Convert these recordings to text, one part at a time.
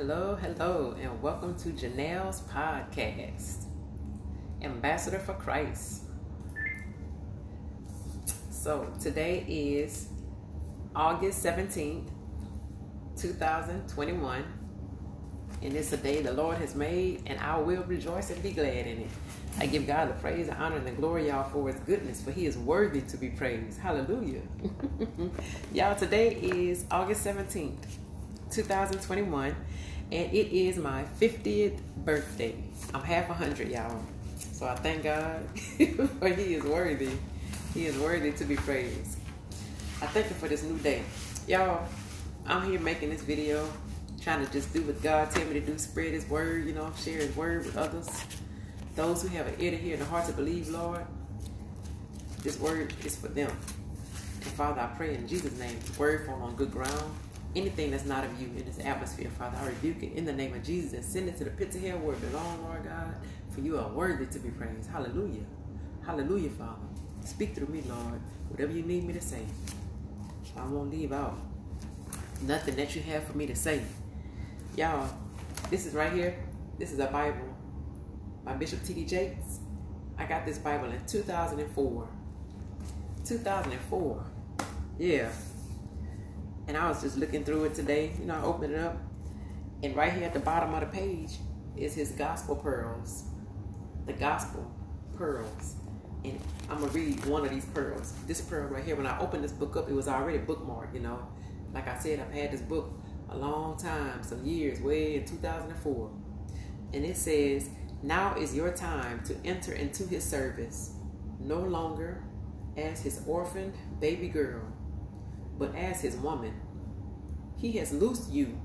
Hello, hello, and welcome to Jeniell's podcast, Ambassador for Christ. So, today is August 17th, 2021, and it's a day the Lord has made, and I will rejoice and be glad in it. I give God the praise, the honor, and the glory, y'all, for his goodness, for he is worthy to be praised. Hallelujah. y'all, today is August 17th, 2021 and it is my 50th birthday. I'm half a hundred, y'all. So I thank God for He is worthy. He is worthy to be praised. I thank Him for this new day. Y'all, I'm here making this video, trying to just do what God tell me to do, spread His word, you know, share His word with others. Those who have an ear to hear and a heart to believe, Lord, this word is for them. And Father, I pray in Jesus' name, word fall on good ground anything that's not of you in this atmosphere, Father. I rebuke it in the name of Jesus and send it to the pits of hell where it belongs, Lord God, for you are worthy to be praised. Hallelujah. Hallelujah, Father. Speak through me, Lord. Whatever you need me to say. I won't leave out nothing that you have for me to say. Y'all, this is right here. This is a Bible by Bishop T.D. Jakes. I got this Bible in 2004. 2004. Yeah and I was just looking through it today. You know, I opened it up, and right here at the bottom of the page is his gospel pearls, the gospel pearls. And I'm gonna read one of these pearls. This pearl right here. When I opened this book up, it was already bookmarked. You know, like I said, I've had this book a long time, some years, way in 2004, and it says, "Now is your time to enter into His service, no longer as His orphaned baby gir." But as his woman. He has loosed you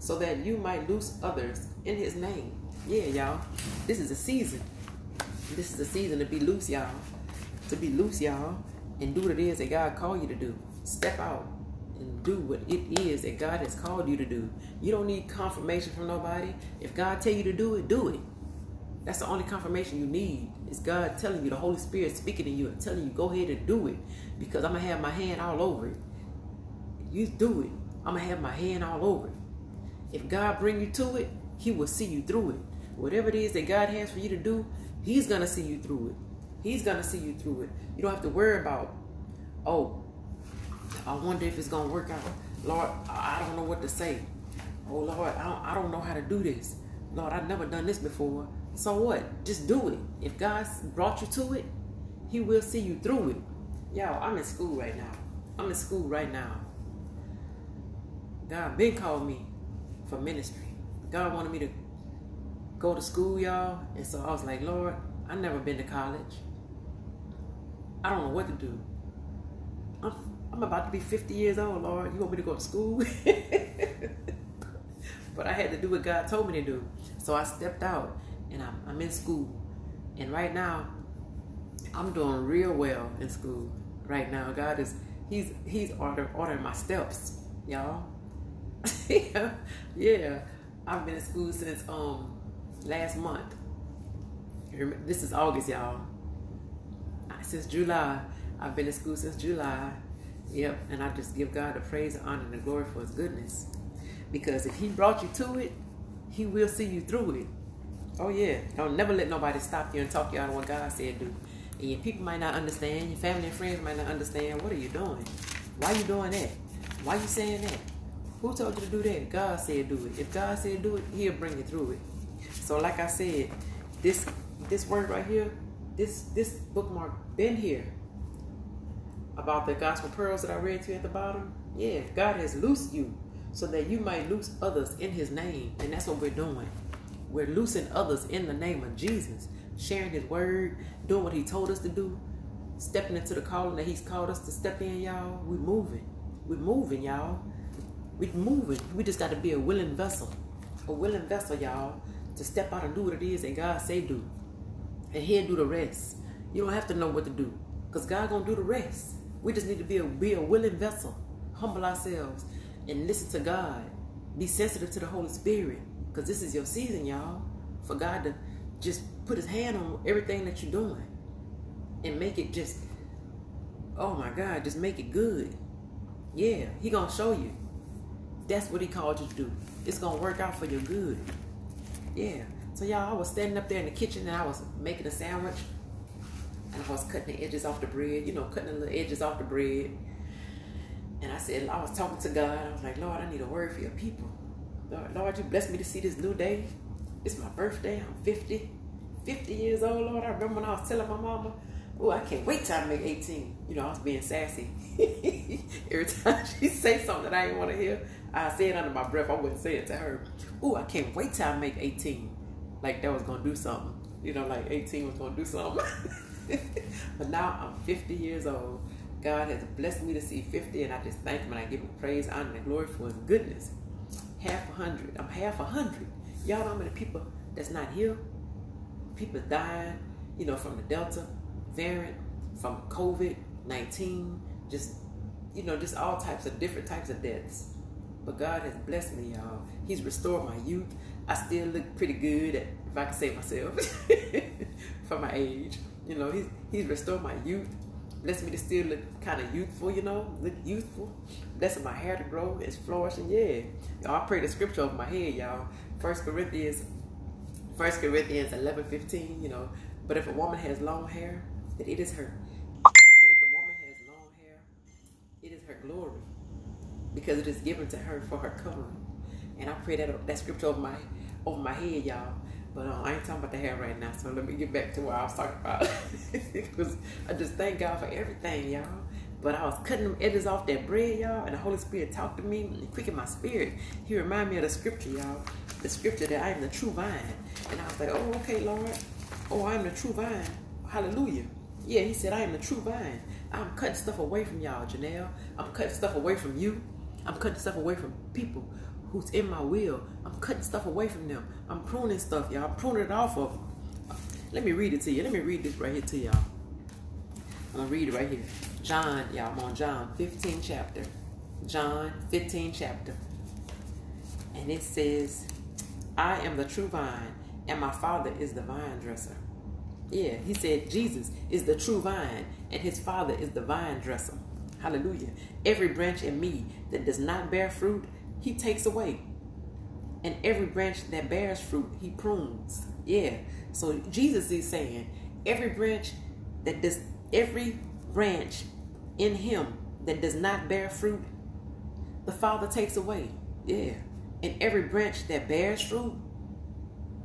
so that you might loose others in his name. Yeah, y'all. This is a season. This is a season to be loose, y'all. To be loose, y'all, and do what it is that God called you to do. Step out and do what it is that God has called you to do. You don't need confirmation from nobody. If God tell you to do it, do it. That's the only confirmation you need. Is God telling you, the Holy Spirit speaking to you and telling you, go ahead and do it. Because I'm gonna have my hand all over it you do it. I'm gonna have my hand all over it. If God bring you to it, He will see you through it. Whatever it is that God has for you to do, He's gonna see you through it. He's gonna see you through it. You don't have to worry about, oh, I wonder if it's gonna work out. Lord, I don't know what to say. Oh Lord, I don't, I don't know how to do this. Lord, I've never done this before. So what? Just do it. If God brought you to it, He will see you through it. Y'all, I'm in school right now. I'm in school right now. God been called me for ministry. God wanted me to go to school, y'all. And so I was like, Lord, I never been to college. I don't know what to do. I'm, I'm about to be 50 years old, Lord. You want me to go to school? but I had to do what God told me to do. So I stepped out and I'm, I'm in school. And right now, I'm doing real well in school. Right now, God is He's He's ordering, ordering my steps, y'all. yeah, yeah. I've been in school since um last month. This is August, y'all. Since July, I've been in school since July. Yep, and I just give God the praise, the honor, and the glory for His goodness. Because if He brought you to it, He will see you through it. Oh yeah, don't never let nobody stop you and talk you out of what God said do. And your people might not understand, your family and friends might not understand. What are you doing? Why are you doing that? Why are you saying that? Who told you to do that? God said do it. If God said do it, He'll bring you through it. So, like I said, this this word right here, this this bookmark been here about the gospel pearls that I read to you at the bottom. Yeah, God has loosed you so that you might loose others in His name, and that's what we're doing. We're loosing others in the name of Jesus, sharing His word, doing what He told us to do, stepping into the calling that He's called us to step in, y'all. We're moving. We're moving, y'all. We're moving. We just got to be a willing vessel. A willing vessel, y'all, to step out and do what it is that God say do. And he'll do the rest. You don't have to know what to do. Because God gonna do the rest. We just need to be a be a willing vessel. Humble ourselves and listen to God. Be sensitive to the Holy Spirit. Because this is your season, y'all. For God to just put his hand on everything that you're doing. And make it just, oh my God, just make it good. Yeah, he gonna show you. That's what he called you to do. It's gonna work out for your good. Yeah. So y'all, I was standing up there in the kitchen and I was making a sandwich. And I was cutting the edges off the bread, you know, cutting the little edges off the bread. And I said, I was talking to God. I was like, Lord, I need a word for your people. Lord, Lord, you blessed me to see this new day. It's my birthday. I'm 50. 50 years old, Lord. I remember when I was telling my mama, oh, I can't wait till I make 18. You know, I was being sassy. Every time she say something that I didn't want to hear, I say it under my breath. I wouldn't say it to her. Oh, I can't wait till I make 18. Like that was to do something. You know, like 18 was to do something. but now I'm 50 years old. God has blessed me to see 50, and I just thank Him and I give Him praise, honor, and glory for His goodness. Half a hundred. I'm half a hundred. Y'all know how many people that's not here? People dying, you know, from the Delta variant, from COVID 19, just, you know, just all types of different types of deaths. But God has blessed me, y'all. He's restored my youth. I still look pretty good, if I can say myself, for my age. You know, he's, he's restored my youth. Blessed me to still look kind of youthful, you know, look youthful. Blessing my hair to grow, it's flourishing, yeah. Y'all, I pray the scripture over my head, y'all. First Corinthians, First Corinthians 11, 15, you know. But if a woman has long hair, then it is her. But if a woman has long hair, it is her glory. Because it is given to her for her covering. And I pray that that scripture over my over my head, y'all. But uh, I ain't talking about the hair right now, so let me get back to what I was talking about. Because I just thank God for everything, y'all. But I was cutting them edges off that bread, y'all, and the Holy Spirit talked to me and quickened my spirit. He reminded me of the scripture, y'all. The scripture that I am the true vine. And I was like, oh, okay, Lord. Oh, I am the true vine. Hallelujah. Yeah, he said, I am the true vine. I'm cutting stuff away from y'all, Jeniell. I'm cutting stuff away from you. I'm cutting stuff away from people who's in my will. I'm cutting stuff away from them. I'm pruning stuff, y'all. I'm pruning it off of. Let me read it to you. Let me read this right here to y'all. I'm gonna read it right here. John, y'all, I'm on John 15 chapter. John 15 chapter. And it says, I am the true vine, and my father is the vine dresser. Yeah, he said Jesus is the true vine, and his father is the vine dresser. Hallelujah. Every branch in me that does not bear fruit, he takes away. And every branch that bears fruit, he prunes. Yeah. So Jesus is saying, every branch that does every branch in him that does not bear fruit, the Father takes away. Yeah. And every branch that bears fruit,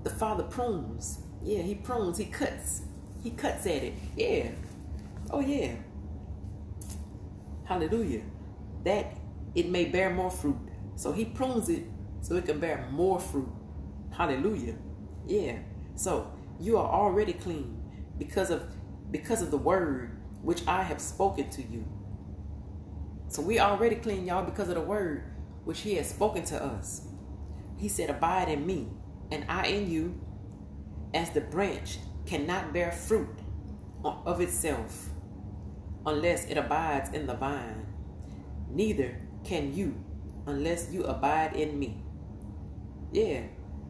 the Father prunes. Yeah, he prunes, he cuts. He cuts at it. Yeah. Oh yeah. Hallelujah. That it may bear more fruit. So he prunes it so it can bear more fruit. Hallelujah. Yeah. So you are already clean because of because of the word which I have spoken to you. So we already clean y'all because of the word which he has spoken to us. He said, Abide in me, and I in you, as the branch cannot bear fruit of itself unless it abides in the vine. Neither can you unless you abide in me. Yeah.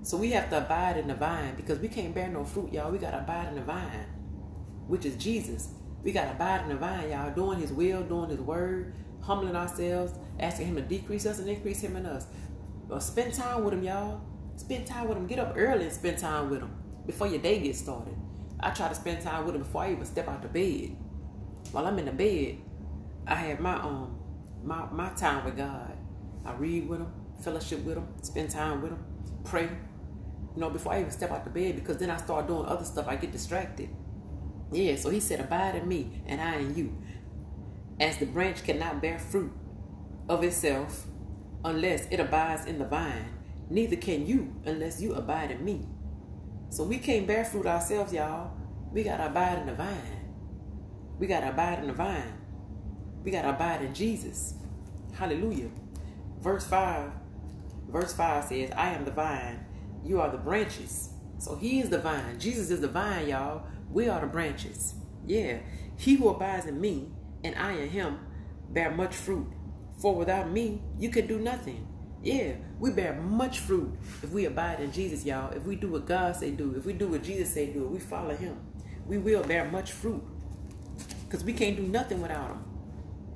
So we have to abide in the vine because we can't bear no fruit, y'all. We got to abide in the vine, which is Jesus. We got to abide in the vine, y'all, doing his will, doing his word, humbling ourselves, asking him to decrease us and increase him in us. Or spend time with him, y'all. Spend time with him. Get up early and spend time with him before your day gets started. I try to spend time with him before I even step out the bed. While I'm in the bed, I have my um my my time with God. I read with him, fellowship with him, spend time with him, pray. You know, before I even step out the bed, because then I start doing other stuff, I get distracted. Yeah, so he said, Abide in me, and I in you. As the branch cannot bear fruit of itself unless it abides in the vine, neither can you unless you abide in me. So we can't bear fruit ourselves, y'all. We gotta abide in the vine. We gotta abide in the vine. We gotta abide in Jesus. Hallelujah. Verse 5. Verse 5 says, I am the vine, you are the branches. So he is the vine. Jesus is the vine, y'all. We are the branches. Yeah. He who abides in me and I in him bear much fruit. For without me, you can do nothing. Yeah, we bear much fruit if we abide in Jesus, y'all. If we do what God say do, if we do what Jesus say do, we follow him. We will bear much fruit. Because we can't do nothing without him.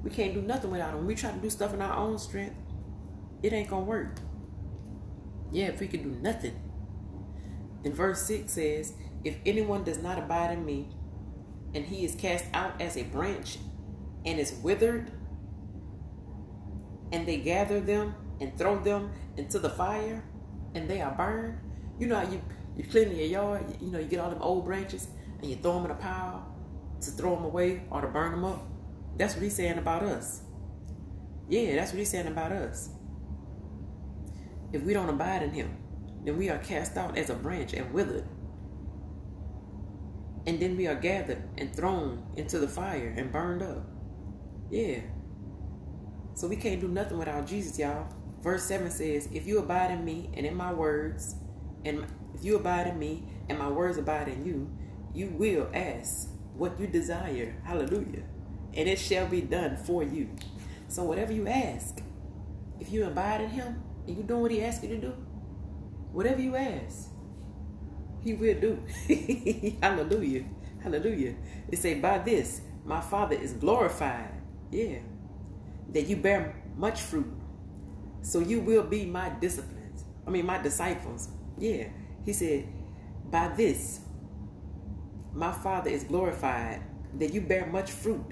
We can't do nothing without him. We try to do stuff in our own strength. it ain't gonna work. Yeah, if we can do nothing. And verse 6 says, If anyone does not abide in me, and he is cast out as a branch and is withered, and they gather them and throw them into the fire, and they are burned. You know how you you clean your yard, you know, you get all them old branches and you throw them in a pile to throw them away or to burn them up. That's what he's saying about us. Yeah, that's what he's saying about us. If we don't abide in him, then we are cast out as a branch and withered. And then we are gathered and thrown into the fire and burned up. Yeah. So we can't do nothing without Jesus, y'all. Verse 7 says, If you abide in me and in my words, and if you abide in me and my words abide in you, you will ask what you desire. Hallelujah. And it shall be done for you. So whatever you ask, if you abide in him and you doing what he asks you to do, whatever you ask, he will do. Hallelujah. Hallelujah. It say, by this, my Father is glorified. Yeah. That you bear much fruit. So you will be my disciples. I mean, my disciples. Yeah. He said, by this, my Father is glorified that you bear much fruit.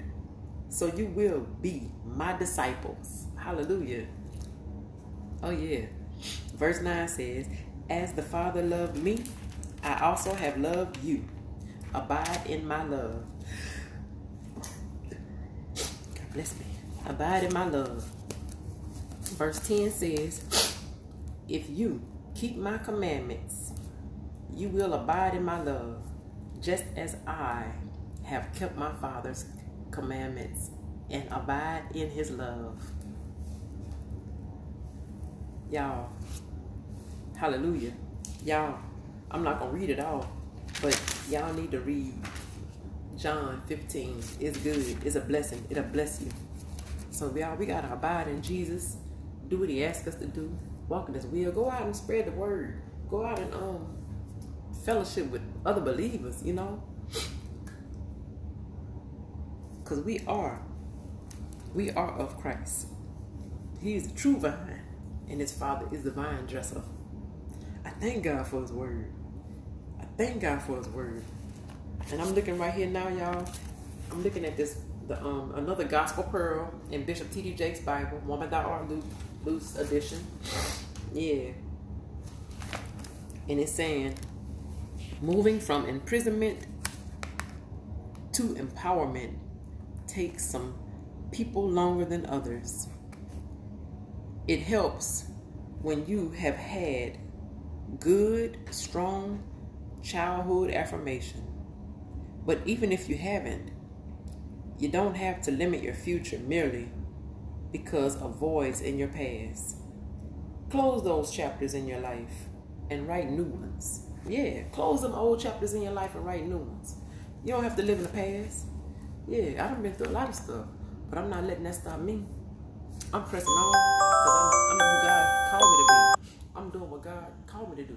So you will be my disciples. Hallelujah. Oh, yeah. Verse 9 says, As the Father loved me, I also have loved you. Abide in my love. God bless me. Abide in my love. Verse 10 says, If you keep my commandments, you will abide in my love, just as I have kept my Father's commandments and abide in his love. Y'all, hallelujah. Y'all, I'm not going to read it all, but y'all need to read John 15. It's good. It's a blessing. It'll bless you. So, y'all, we got to abide in Jesus, do what he asks us to do, walk in his will, go out and spread the word, go out and um fellowship with other believers, you know? Because we are, we are of Christ. He is the true vine, and his father is the vine dresser. I thank God for his word. I thank God for his word. And I'm looking right here now, y'all. I'm looking at this, the um another gospel pearl in Bishop T.D. Jakes' Bible, Woman.R. Loose edition. Yeah. And it's saying, moving from imprisonment to empowerment takes some people longer than others. It helps when you have had good, strong childhood affirmation. But even if you haven't, you don't have to limit your future merely because of voids in your past. Close those chapters in your life and write new ones. Yeah, close them old chapters in your life and write new ones. You don't have to live in the past. Yeah, I have been through a lot of stuff, but I'm not letting that stop me. I'm pressing on because I'm, I'm who God called me to be. I'm doing what God called me to do.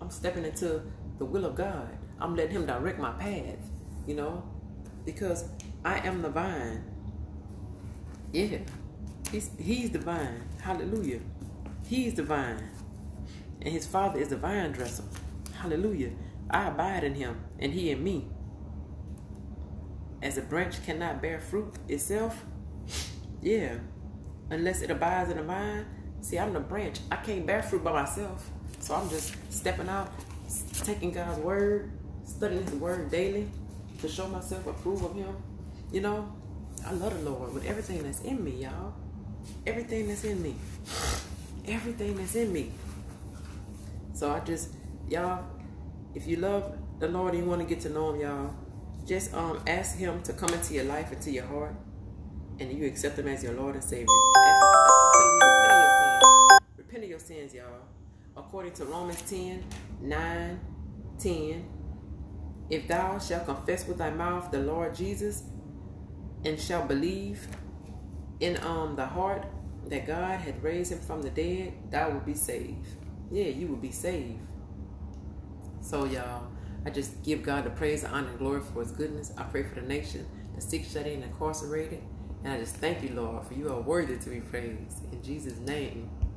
I'm stepping into the will of God. I'm letting Him direct my path, you know, because I am the vine. Yeah, He's, he's the vine. Hallelujah. He's the vine. And His Father is the vine dresser. Hallelujah. I abide in Him and He in me. As a branch cannot bear fruit itself, yeah, unless it abides in the vine. See, I'm the branch. I can't bear fruit by myself. So I'm just stepping out, taking God's word, studying His word daily to show myself approve of Him. You know, I love the Lord with everything that's in me, y'all. Everything that's in me. Everything that's in me. So I just, y'all, if you love the Lord and you want to get to know Him, y'all, just um ask Him to come into your life, into your heart, and you accept Him as your Lord and Savior. Ask him to repent of your sins. Repent of your sins, y'all. According to Romans 10, 9, 10, if thou shalt confess with thy mouth the Lord Jesus and shalt believe in um the heart that God had raised him from the dead, thou will be saved. Yeah, you will be saved. So y'all, I just give God the praise, the honor, and glory for his goodness. I pray for the nation, the sick, shut in, incarcerated. And I just thank you, Lord, for you are worthy to be praised. In Jesus' name,